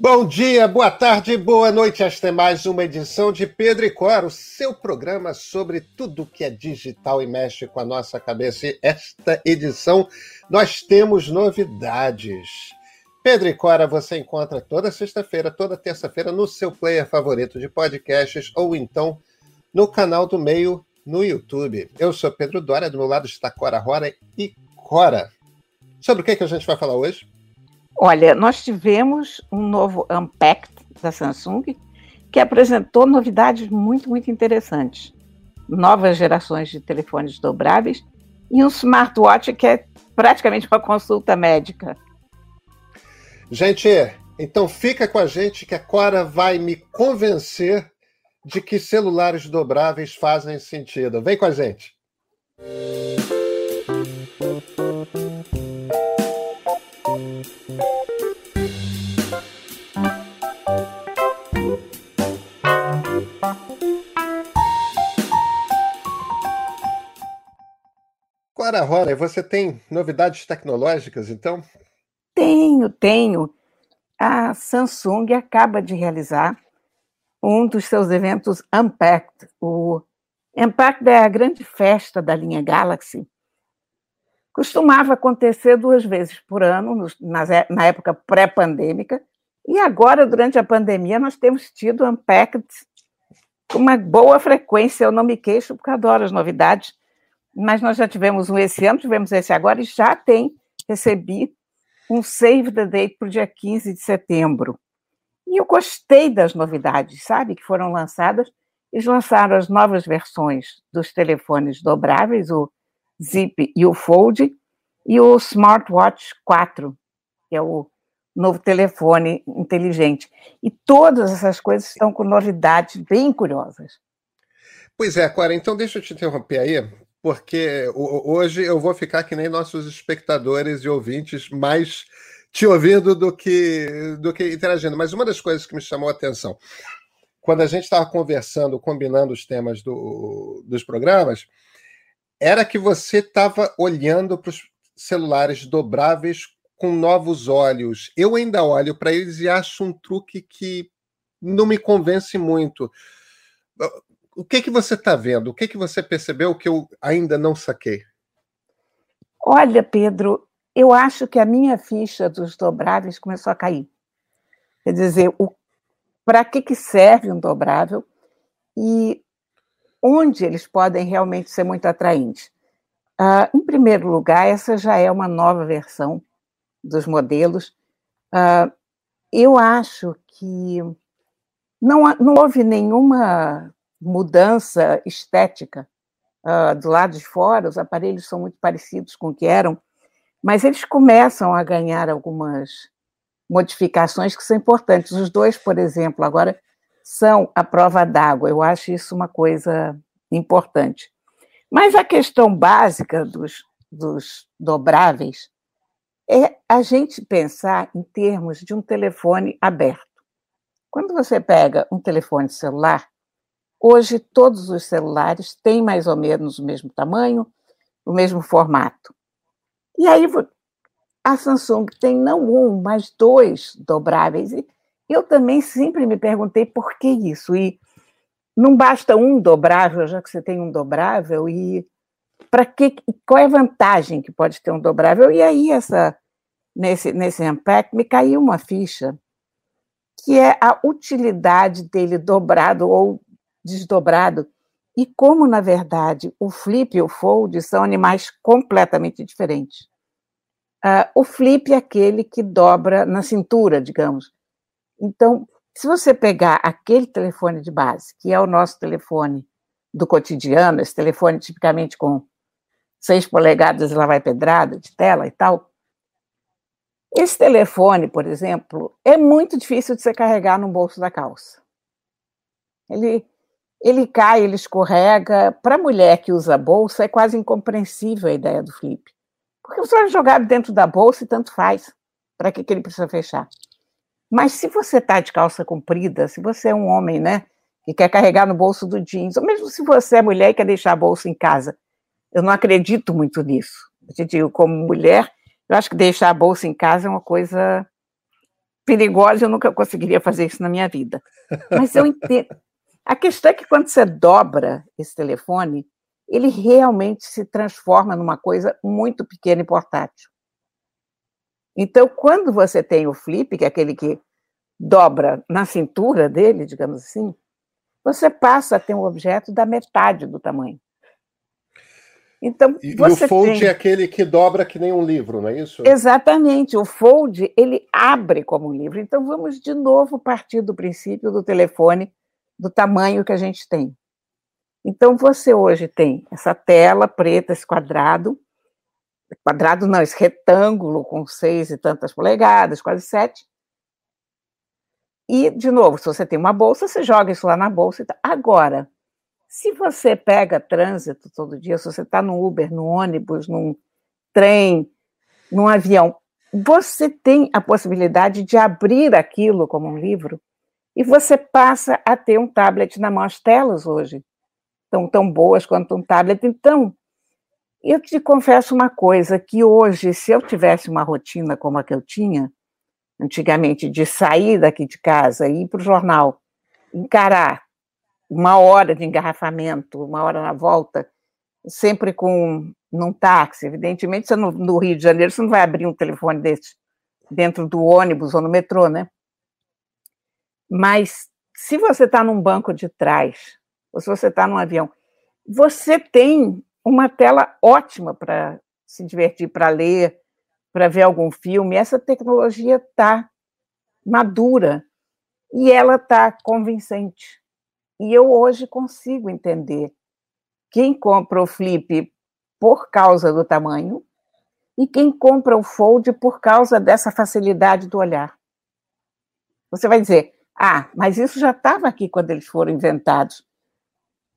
Bom dia, boa tarde, boa noite. Esta é mais uma edição de Pedro e Cora, o seu programa sobre tudo que é digital e mexe com a nossa cabeça. E esta edição nós temos novidades. Pedro e Cora você encontra toda sexta-feira, toda terça-feira no seu player favorito de podcasts ou então no canal do Meio no YouTube. Eu sou Pedro Dória, do meu lado está Cora Rora e Cora. Sobre o que, é que a gente vai falar hoje? Olha, nós tivemos um novo Unpacked da Samsung que apresentou novidades muito, muito interessantes. Novas gerações de telefones dobráveis e um smartwatch que é praticamente uma consulta médica. Gente, então fica com a gente que a Cora vai me convencer de que celulares dobráveis fazem sentido. Vem com a gente. Clara Rora, você tem novidades tecnológicas, então? Tenho, tenho. A Samsung acaba de realizar um dos seus eventos Unpacked. O Unpacked é a grande festa da linha Galaxy. Costumava acontecer duas vezes por ano, na época pré-pandêmica, e agora, durante a pandemia, nós temos tido Unpacked com uma boa frequência. Eu não me queixo, porque adoro as novidades mas nós já tivemos um esse ano, tivemos esse agora, e já tem, recebi um save the date para o dia 15 de setembro. E eu gostei das novidades, sabe, que foram lançadas. Eles lançaram as novas versões dos telefones dobráveis, o Zip e o Fold, e o Smartwatch 4, que é o novo telefone inteligente. E todas essas coisas estão com novidades bem curiosas. Pois é, Clara, então deixa eu te interromper aí, porque hoje eu vou ficar que nem nossos espectadores e ouvintes, mais te ouvindo do que, do que interagindo. Mas uma das coisas que me chamou a atenção, quando a gente estava conversando, combinando os temas do, dos programas, era que você estava olhando para os celulares dobráveis com novos olhos. Eu ainda olho para eles e acho um truque que não me convence muito o que que você está vendo? O que que você percebeu que eu ainda não saquei? Olha, Pedro, eu acho que a minha ficha dos dobráveis começou a cair. Quer dizer, para que, que serve um dobrável e onde eles podem realmente ser muito atraentes? Uh, em primeiro lugar, essa já é uma nova versão dos modelos. Uh, eu acho que não, não houve nenhuma mudança estética. Uh, do lado de fora, os aparelhos são muito parecidos com o que eram, mas eles começam a ganhar algumas modificações que são importantes. Os dois, por exemplo, agora são a prova d'água. Eu acho isso uma coisa importante. Mas a questão básica dos, dos dobráveis é a gente pensar em termos de um telefone aberto. Quando você pega um telefone celular, Hoje, todos os celulares têm mais ou menos o mesmo tamanho, o mesmo formato. E aí, a Samsung tem não um, mas dois dobráveis. E eu também sempre me perguntei por que isso. E não basta um dobrável, já que você tem um dobrável, e para que qual é a vantagem que pode ter um dobrável? E aí, essa, nesse, nesse Unpack, me caiu uma ficha que é a utilidade dele dobrado ou desdobrado, e como, na verdade, o flip e o fold são animais completamente diferentes. Uh, o flip é aquele que dobra na cintura, digamos. Então, se você pegar aquele telefone de base, que é o nosso telefone do cotidiano, esse telefone tipicamente com 6 polegadas e lá vai pedrada de tela e tal, esse telefone, por exemplo, é muito difícil de você carregar no bolso da calça. Ele ele cai, ele escorrega. Para a mulher que usa bolsa, é quase incompreensível a ideia do flip. Porque você vai jogar dentro da bolsa e tanto faz. Para que, que ele precisa fechar? Mas se você está de calça comprida, se você é um homem, né, que quer carregar no bolso do jeans, ou mesmo se você é mulher e quer deixar a bolsa em casa, eu não acredito muito nisso. Eu te digo, como mulher, eu acho que deixar a bolsa em casa é uma coisa perigosa, eu nunca conseguiria fazer isso na minha vida. Mas eu entendo. A questão é que quando você dobra esse telefone, ele realmente se transforma numa coisa muito pequena e portátil. Então, quando você tem o flip, que é aquele que dobra na cintura dele, digamos assim, você passa a ter um objeto da metade do tamanho. Então, e, você e o fold tem... é aquele que dobra que nem um livro, não é isso? Exatamente. O fold, ele abre como um livro. Então, vamos de novo partir do princípio do telefone, do tamanho que a gente tem. Então, você hoje tem essa tela preta, esse quadrado, quadrado não, esse retângulo com seis e tantas polegadas, quase sete. E, de novo, se você tem uma bolsa, você joga isso lá na bolsa. Agora, se você pega trânsito todo dia, se você está no Uber, no ônibus, num trem, num avião, você tem a possibilidade de abrir aquilo como um livro e você passa a ter um tablet na mão. As telas hoje estão tão boas quanto um tablet. Então, eu te confesso uma coisa, que hoje, se eu tivesse uma rotina como a que eu tinha, antigamente, de sair daqui de casa, ir para o jornal, encarar uma hora de engarrafamento, uma hora na volta, sempre com num táxi. Evidentemente, você no, no, Rio de Janeiro você não vai abrir um telefone desse dentro do ônibus ou no metrô, né? Mas se você está num banco de trás, ou se você está num avião, você tem uma tela ótima para se divertir, para ler, para ver algum filme. Essa tecnologia está madura e ela está convincente. E eu hoje consigo entender quem compra o flip por causa do tamanho e quem compra o fold por causa dessa facilidade do olhar. Você vai dizer, ah, mas isso já estava aqui quando eles foram inventados.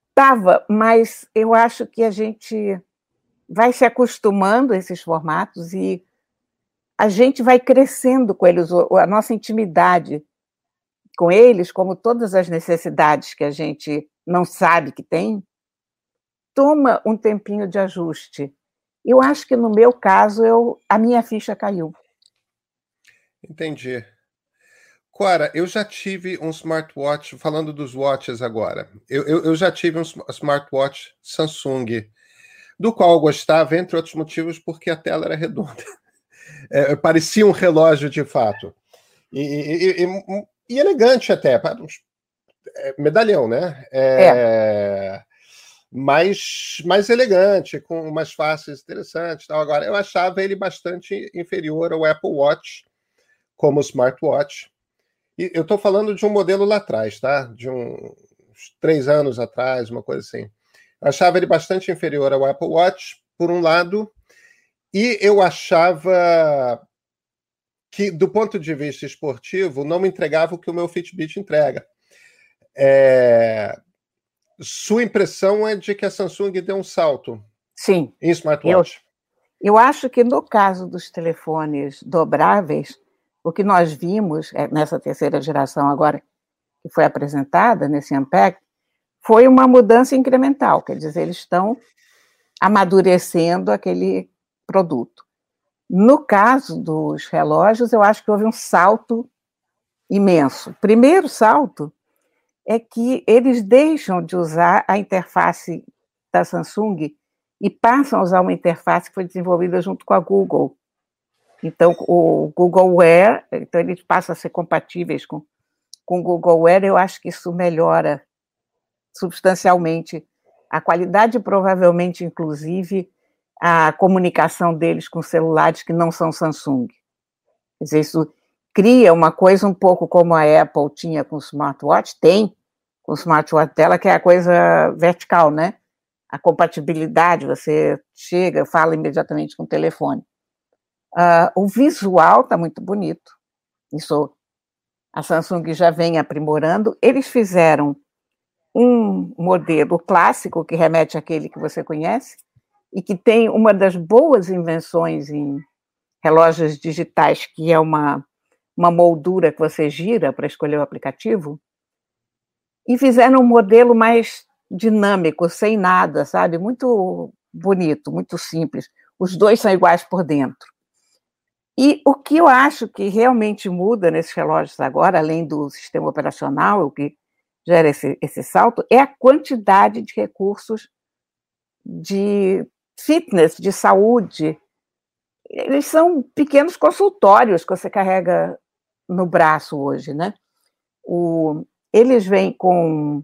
Estava, mas eu acho que a gente vai se acostumando a esses formatos e a gente vai crescendo com eles, a nossa intimidade com eles, como todas as necessidades que a gente não sabe que tem, toma um tempinho de ajuste. Eu acho que no meu caso eu, a minha ficha caiu. Entendi. Cora, eu já tive um smartwatch, falando dos watches agora, eu, eu, eu já tive um smartwatch Samsung, do qual eu gostava, entre outros motivos, porque a tela era redonda. É, parecia um relógio de fato. E, e, e, e elegante até, é, medalhão, né? É, é. Mais, mais elegante, com umas faces interessantes. Tal. Agora, eu achava ele bastante inferior ao Apple Watch como smartwatch. E eu estou falando de um modelo lá atrás, tá? De um, uns três anos atrás, uma coisa assim. Eu achava ele bastante inferior ao Apple Watch, por um lado, e eu achava que, do ponto de vista esportivo, não me entregava o que o meu Fitbit entrega. É... Sua impressão é de que a Samsung deu um salto Sim, em smartwatch? Eu, eu acho que no caso dos telefones dobráveis, o que nós vimos é, nessa terceira geração agora que foi apresentada nesse Unpack foi uma mudança incremental, quer dizer, eles estão amadurecendo aquele produto. No caso dos relógios, eu acho que houve um salto imenso. O primeiro salto é que eles deixam de usar a interface da Samsung e passam a usar uma interface que foi desenvolvida junto com a Google. Então, o Google Wear, então eles passam a ser compatíveis com, com o Google Wear, eu acho que isso melhora substancialmente a qualidade, provavelmente, inclusive, a comunicação deles com celulares que não são Samsung. Quer dizer, isso cria uma coisa um pouco como a Apple tinha com o smartwatch, tem com o smartwatch dela, que é a coisa vertical, né? A compatibilidade, você chega, fala imediatamente com o telefone. Uh, o visual está muito bonito. Isso a Samsung já vem aprimorando. Eles fizeram um modelo clássico que remete àquele que você conhece, e que tem uma das boas invenções em relógios digitais, que é uma, uma moldura que você gira para escolher o aplicativo, e fizeram um modelo mais dinâmico, sem nada, sabe? Muito bonito, muito simples. Os dois são iguais por dentro. E o que eu acho que realmente muda nesses relógios agora, além do sistema operacional, o que gera esse, esse salto, é a quantidade de recursos de fitness, de saúde. Eles são pequenos consultórios que você carrega no braço hoje, né? O, eles vêm com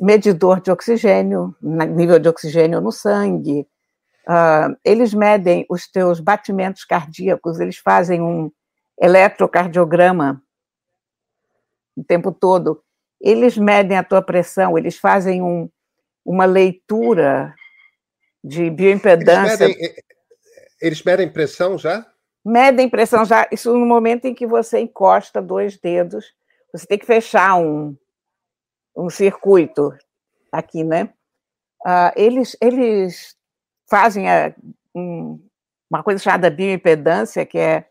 medidor de oxigênio, nível de oxigênio no sangue, uh, eles medem os teus batimentos cardíacos, eles fazem um eletrocardiograma o tempo todo, eles medem a tua pressão, eles fazem um, uma leitura de bioimpedância. Eles medem, eles medem pressão já? Medem pressão já, isso no momento em que você encosta dois dedos, você tem que fechar um, um circuito aqui, né? Uh, eles, eles fazem a, um, uma coisa chamada bioimpedância, que é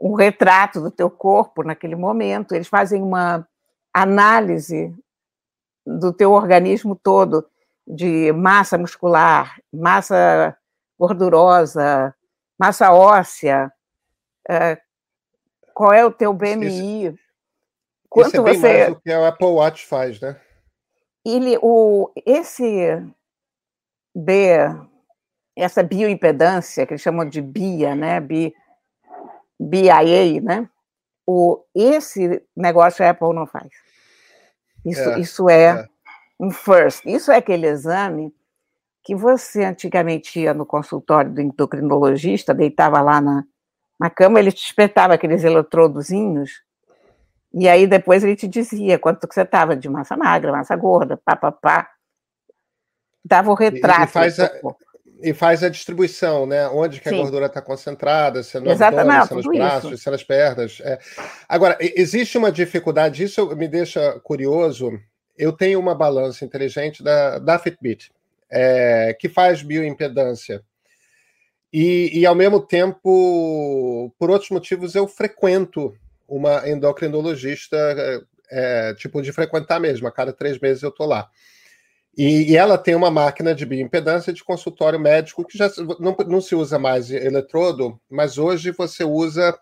um retrato do teu corpo naquele momento. Eles fazem uma análise do teu organismo todo, de massa muscular, massa gordurosa, massa óssea, uh, qual é o teu BMI, Isso, Quanto Isso é bem você... mais do que o Apple Watch faz, né? ele, o, esse B, essa bioimpedância, que eles chamam de BIA, né? B, BIA, né? O, esse negócio a Apple não faz. Isso é, isso é, é um first. Isso é aquele exame que você antigamente ia no consultório do endocrinologista, deitava lá na, na cama, ele te espetava aqueles eletrodozinhos e aí depois ele te dizia quanto que você estava de massa magra, massa gorda, pá, pá, pá. Dava o retrato. E, e faz, a, e faz a distribuição, né? Onde que a gordura está concentrada, se é no abdômen, se é nos braços, isso. se é nas pernas. É. Agora, existe uma dificuldade, isso me deixa curioso. Eu tenho uma balança inteligente da, da Fitbit, é, que faz bioimpedância. E, e, ao mesmo tempo, por outros motivos, eu frequento uma endocrinologista, é, tipo, de frequentar mesmo, a cada três meses eu tô lá. E, e, ela tem uma máquina de bioimpedância de consultório médico que já não, não se usa mais eletrodo, mas hoje você usa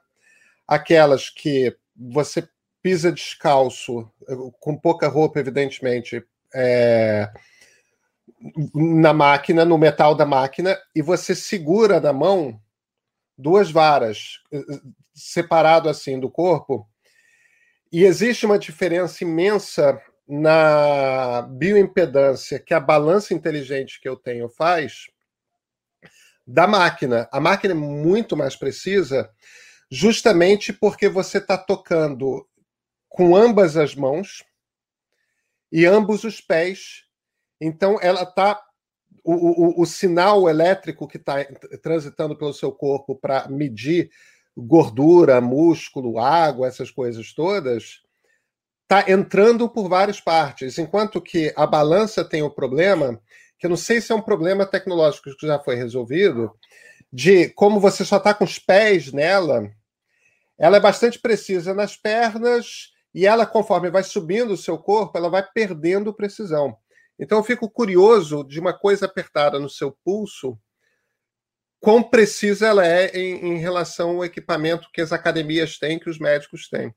aquelas que você pisa descalço, com pouca roupa, evidentemente, é, na máquina, no metal da máquina, e você segura na mão duas varas separado assim do corpo. E existe uma diferença imensa na bioimpedância que a balança inteligente que eu tenho faz da máquina. A máquina é muito mais precisa, justamente porque você está tocando com ambas as mãos e ambos os pés. Então, ela está. O, o, o sinal elétrico que está transitando pelo seu corpo para medir gordura, músculo, água, essas coisas todas, está entrando por várias partes, enquanto que a balança tem o problema, que eu não sei se é um problema tecnológico que já foi resolvido, de como você só está com os pés nela, ela é bastante precisa nas pernas e ela, conforme vai subindo o seu corpo, ela vai perdendo precisão. Então eu fico curioso de uma coisa apertada no seu pulso, quão precisa ela é em, em, relação ao equipamento que as academias têm, que os médicos têm.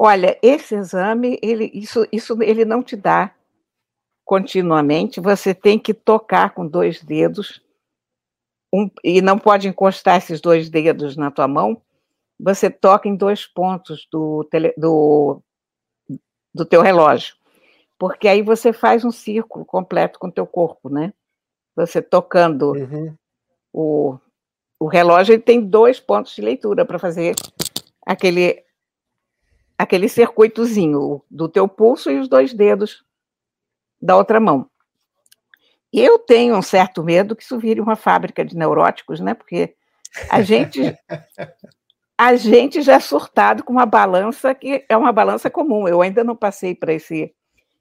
Olha, esse exame, ele, isso, isso ele não te dá continuamente, você tem que tocar com dois dedos, um, e não pode encostar esses dois dedos na tua mão, você toca em dois pontos do, tele, do, do teu relógio, porque aí você faz um círculo completo com o teu corpo, né? Você tocando uhum o, o relógio ele tem dois pontos de leitura para fazer aquele aquele circuitozinho do teu pulso e os dois dedos da outra mão. E eu tenho um certo medo que isso vire uma fábrica de neuróticos, né? Porque a gente a gente já é surtado com uma balança que é uma balança comum. Eu ainda não passei para esse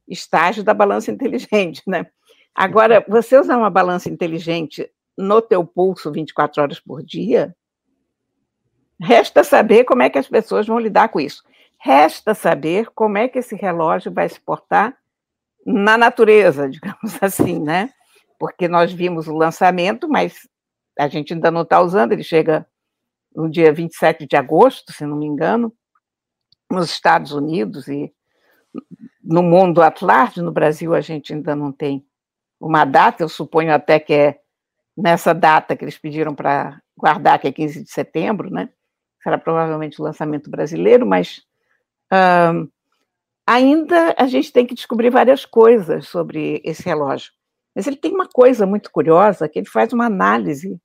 estágio da balança inteligente, né? Agora, você usar uma balança inteligente no teu pulso 24 horas por dia, resta saber como é que as pessoas vão lidar com isso. Resta saber como é que esse relógio vai se portar na natureza, digamos assim, né? Porque nós vimos o lançamento, mas a gente ainda não está usando, ele chega no dia 27 de agosto, se não me engano, nos Estados Unidos e no mundo Atlântico, no Brasil a gente ainda não tem uma data, eu suponho até que é nessa data que eles pediram para guardar, que é 15 de setembro, né? Será provavelmente o lançamento brasileiro, mas uh, ainda a gente tem que descobrir várias coisas sobre esse relógio. Mas ele tem uma coisa muito curiosa, que ele faz uma análise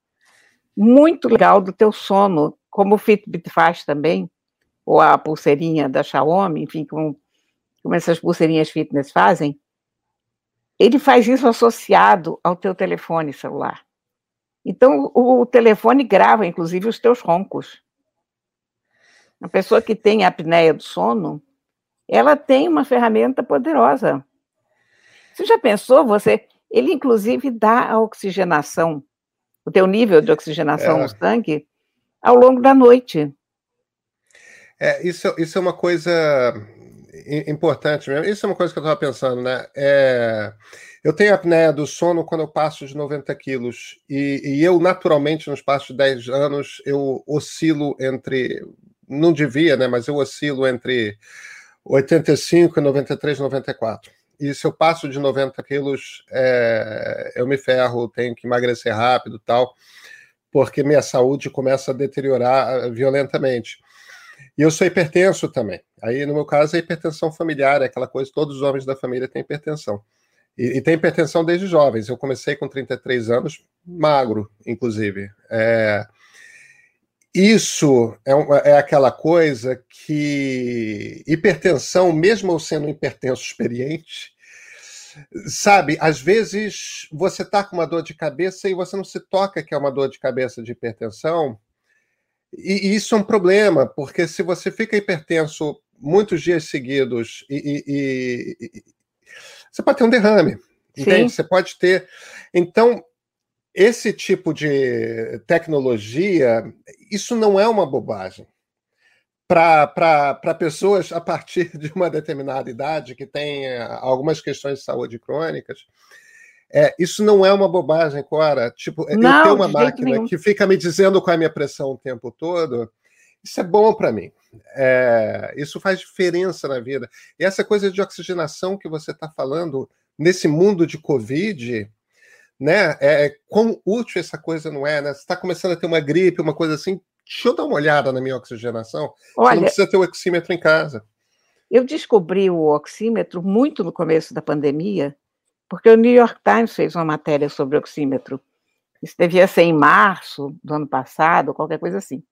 muito legal do teu sono, como o Fitbit faz também, ou a pulseirinha da Xiaomi, enfim, como, como essas pulseirinhas fitness fazem, ele faz isso associado ao teu telefone celular. Então, o, telefone grava, inclusive, os teus roncos. A pessoa que tem apneia do sono, ela tem uma ferramenta poderosa. Você já pensou, você, ele inclusive dá a oxigenação, o teu nível de oxigenação é. no sangue, ao longo da noite. É, isso, isso é uma coisa importante mesmo. Isso é uma coisa que eu estava pensando, né? É, eu tenho apneia do sono quando eu passo de 90 quilos. E, e, eu, naturalmente, no espaço de 10 anos, eu oscilo entre. Não devia, né? Mas eu oscilo entre 85 e 93, 94. E se eu passo de 90 quilos, é, eu me ferro, tenho que emagrecer rápido tal, porque minha saúde começa a deteriorar violentamente. E eu sou hipertenso também. Aí, no meu caso, é hipertensão familiar, é aquela coisa, todos os homens da família têm hipertensão. E, e tem hipertensão desde jovens. Eu comecei com 33 anos, magro, inclusive. É, isso é, é, aquela coisa que hipertensão, mesmo eu sendo um hipertenso experiente, sabe, às vezes você está com uma dor de cabeça e você não se toca que é uma dor de cabeça de hipertensão, e, e isso é um problema, porque se você fica hipertenso muitos dias seguidos e, e, e você pode ter um derrame, Sim. entende? Você pode ter. Então, esse tipo de tecnologia, isso não é uma bobagem. Para pessoas a partir de uma determinada idade que tem eh, algumas questões de saúde crônicas, é, isso não é uma bobagem, Cora. Tipo, não, eu ter uma máquina que fica me dizendo qual é a minha pressão o tempo todo, isso é bom para mim. É, isso faz diferença na vida. E essa coisa de oxigenação que você está falando nesse mundo de Covid, né? É, é, quão útil essa coisa não é, né? Você está começando a ter uma gripe, uma coisa assim. Deixa eu dar uma olhada na minha oxigenação. Olha, você não precisa ter o oxímetro em casa. Eu descobri o oxímetro muito no começo da pandemia, porque o New York Times fez uma matéria sobre oxímetro. Isso devia ser em março do ano passado, qualquer coisa assim.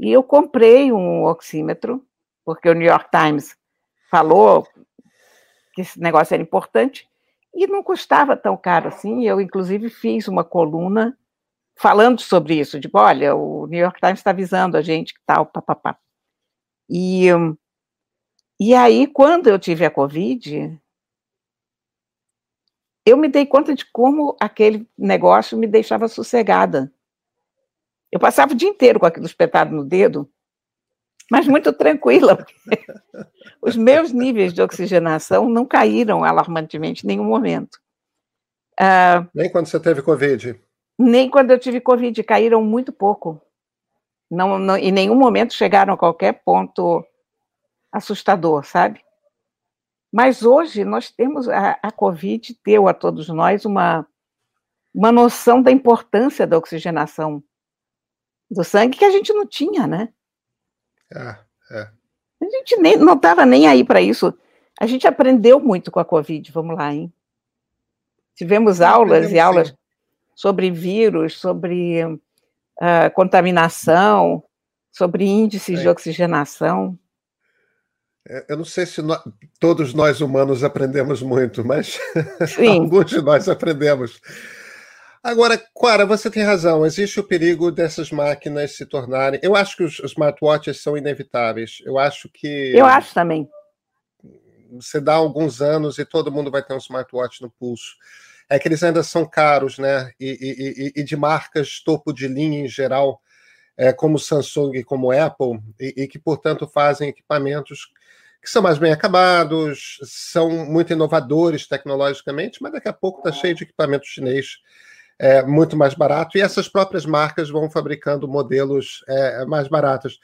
E eu comprei um oxímetro, porque o New York Times falou que esse negócio era importante, e não custava tão caro assim. Eu, inclusive, fiz uma coluna falando sobre isso, de tipo, olha, o New York Times está avisando a gente que tal, papapá. E, e aí, quando eu tive a Covid, eu me dei conta de como aquele negócio me deixava sossegada. Eu passava o dia inteiro com aquilo espetado no dedo, mas muito tranquila, porque os meus níveis de oxigenação não caíram alarmantemente em nenhum momento. Uh, nem quando você teve Covid? Nem quando eu tive Covid, caíram muito pouco. Não, não, em nenhum momento chegaram a qualquer ponto assustador, sabe? Mas hoje nós temos, a, a Covid deu a todos nós uma, uma noção da importância da oxigenação do sangue que a gente não tinha, né? É, é. A gente nem, não estava nem aí para isso. A gente aprendeu muito com a Covid, vamos lá, hein? Tivemos aulas e aulas sim. sobre vírus, sobre uh, contaminação, sobre índices é. de oxigenação. Eu não sei se nós, todos nós humanos aprendemos muito, mas alguns de nós aprendemos. Agora, Clara, você tem razão. Existe o perigo dessas máquinas se tornarem. Eu acho que os smartwatches são inevitáveis. Eu acho que. Eu acho também. Você dá alguns anos e todo mundo vai ter um smartwatch no pulso. É que eles ainda são caros, né? E, e, e de marcas topo de linha em geral, é, como Samsung e como Apple, e, e que, portanto, fazem equipamentos que são mais bem acabados, são muito inovadores tecnologicamente, mas daqui a pouco está cheio de equipamento chinês é, muito mais barato, e essas próprias marcas vão fabricando modelos é, mais baratos.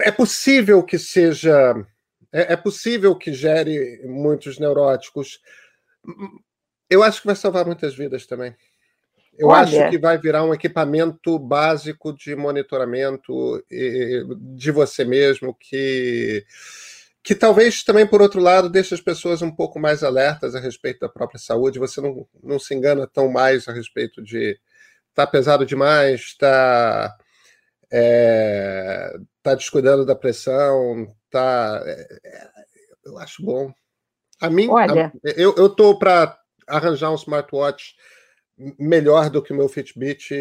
É possível que seja. É, é possível que gere muitos neuróticos. Eu acho que vai salvar muitas vidas também. Eu Olha. acho que vai virar um equipamento básico de monitoramento de você mesmo, que que talvez também, por outro lado, deixe as pessoas um pouco mais alertas a respeito da própria saúde. Você não, não se engana tão mais a respeito de tá pesado demais, está é, tá descuidando da pressão, tá. É, é eu acho bom. A mim, Olha. A, eu, eu tô para arranjar um smartwatch melhor do que o meu Fitbit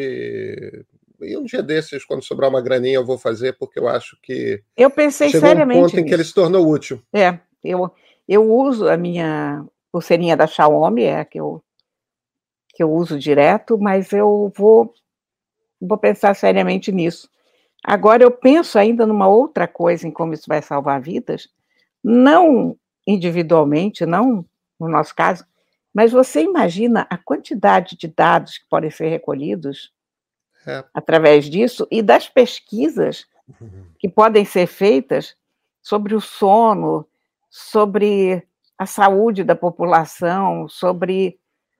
e um dia desses, quando sobrar uma graninha, eu vou fazer, porque eu acho que. Eu pensei chegou seriamente. um ponto nisso. em que ele se tornou útil. É, eu, eu uso a minha pulseirinha da Xiaomi, é a que eu, que eu uso direto, mas eu vou, vou pensar seriamente nisso. Agora, eu penso ainda numa outra coisa em como isso vai salvar vidas, não individualmente, não no nosso caso, mas você imagina a quantidade de dados que podem ser recolhidos é. através disso e das pesquisas uhum. que podem ser feitas sobre o sono, sobre a saúde da população, sobre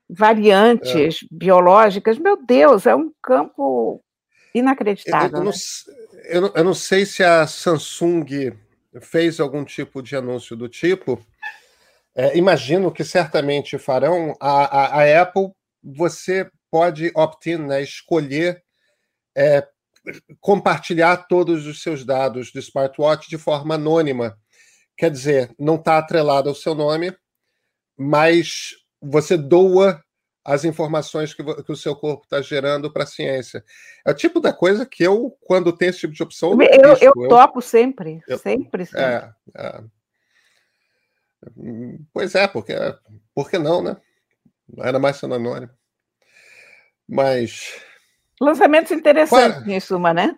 variantes é. biológicas. Meu Deus, é um campo inacreditável. Eu, eu, né? não, eu, não, eu, não, sei se a Samsung fez algum tipo de anúncio do tipo. É, imagino que certamente farão. A, a, a Apple, você pode opt-in, né, escolher é, compartilhar todos os seus dados do smartwatch de forma anônima. Quer dizer, não está atrelado ao seu nome, mas você doa as informações que, que o seu corpo está gerando para a ciência. É o tipo da coisa que eu, quando tem esse tipo de opção, eu, eu, eu topo sempre, eu, sempre, sempre. É, é. Pois é, porque, porque não, né? Era mais sendo anônimo. Mas Lançamentos interessantes, Qual... em suma, né?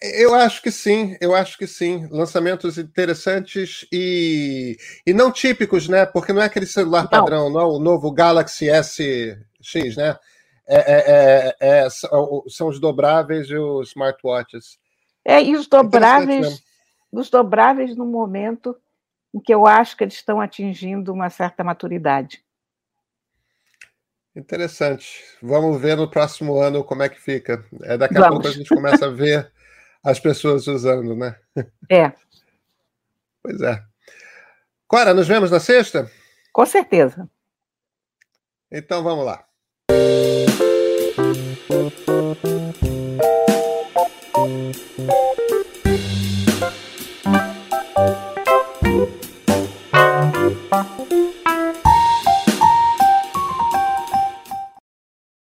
Eu acho que sim, eu acho que sim. Lançamentos interessantes e, e não típicos, né? Porque não é aquele celular padrão, não, não é o novo Galaxy S6, né? É, é, é, é são os dobráveis e os smartwatches. É, e os dobráveis, os dobráveis no momento em que eu acho que eles estão atingindo uma certa maturidade. Interessante. Vamos ver no próximo ano como é que fica. É, daqui a Vamos. pouco a gente começa a ver as pessoas usando, né? É. Pois é. Cora, nos vemos na sexta? Com certeza. Então vamos lá.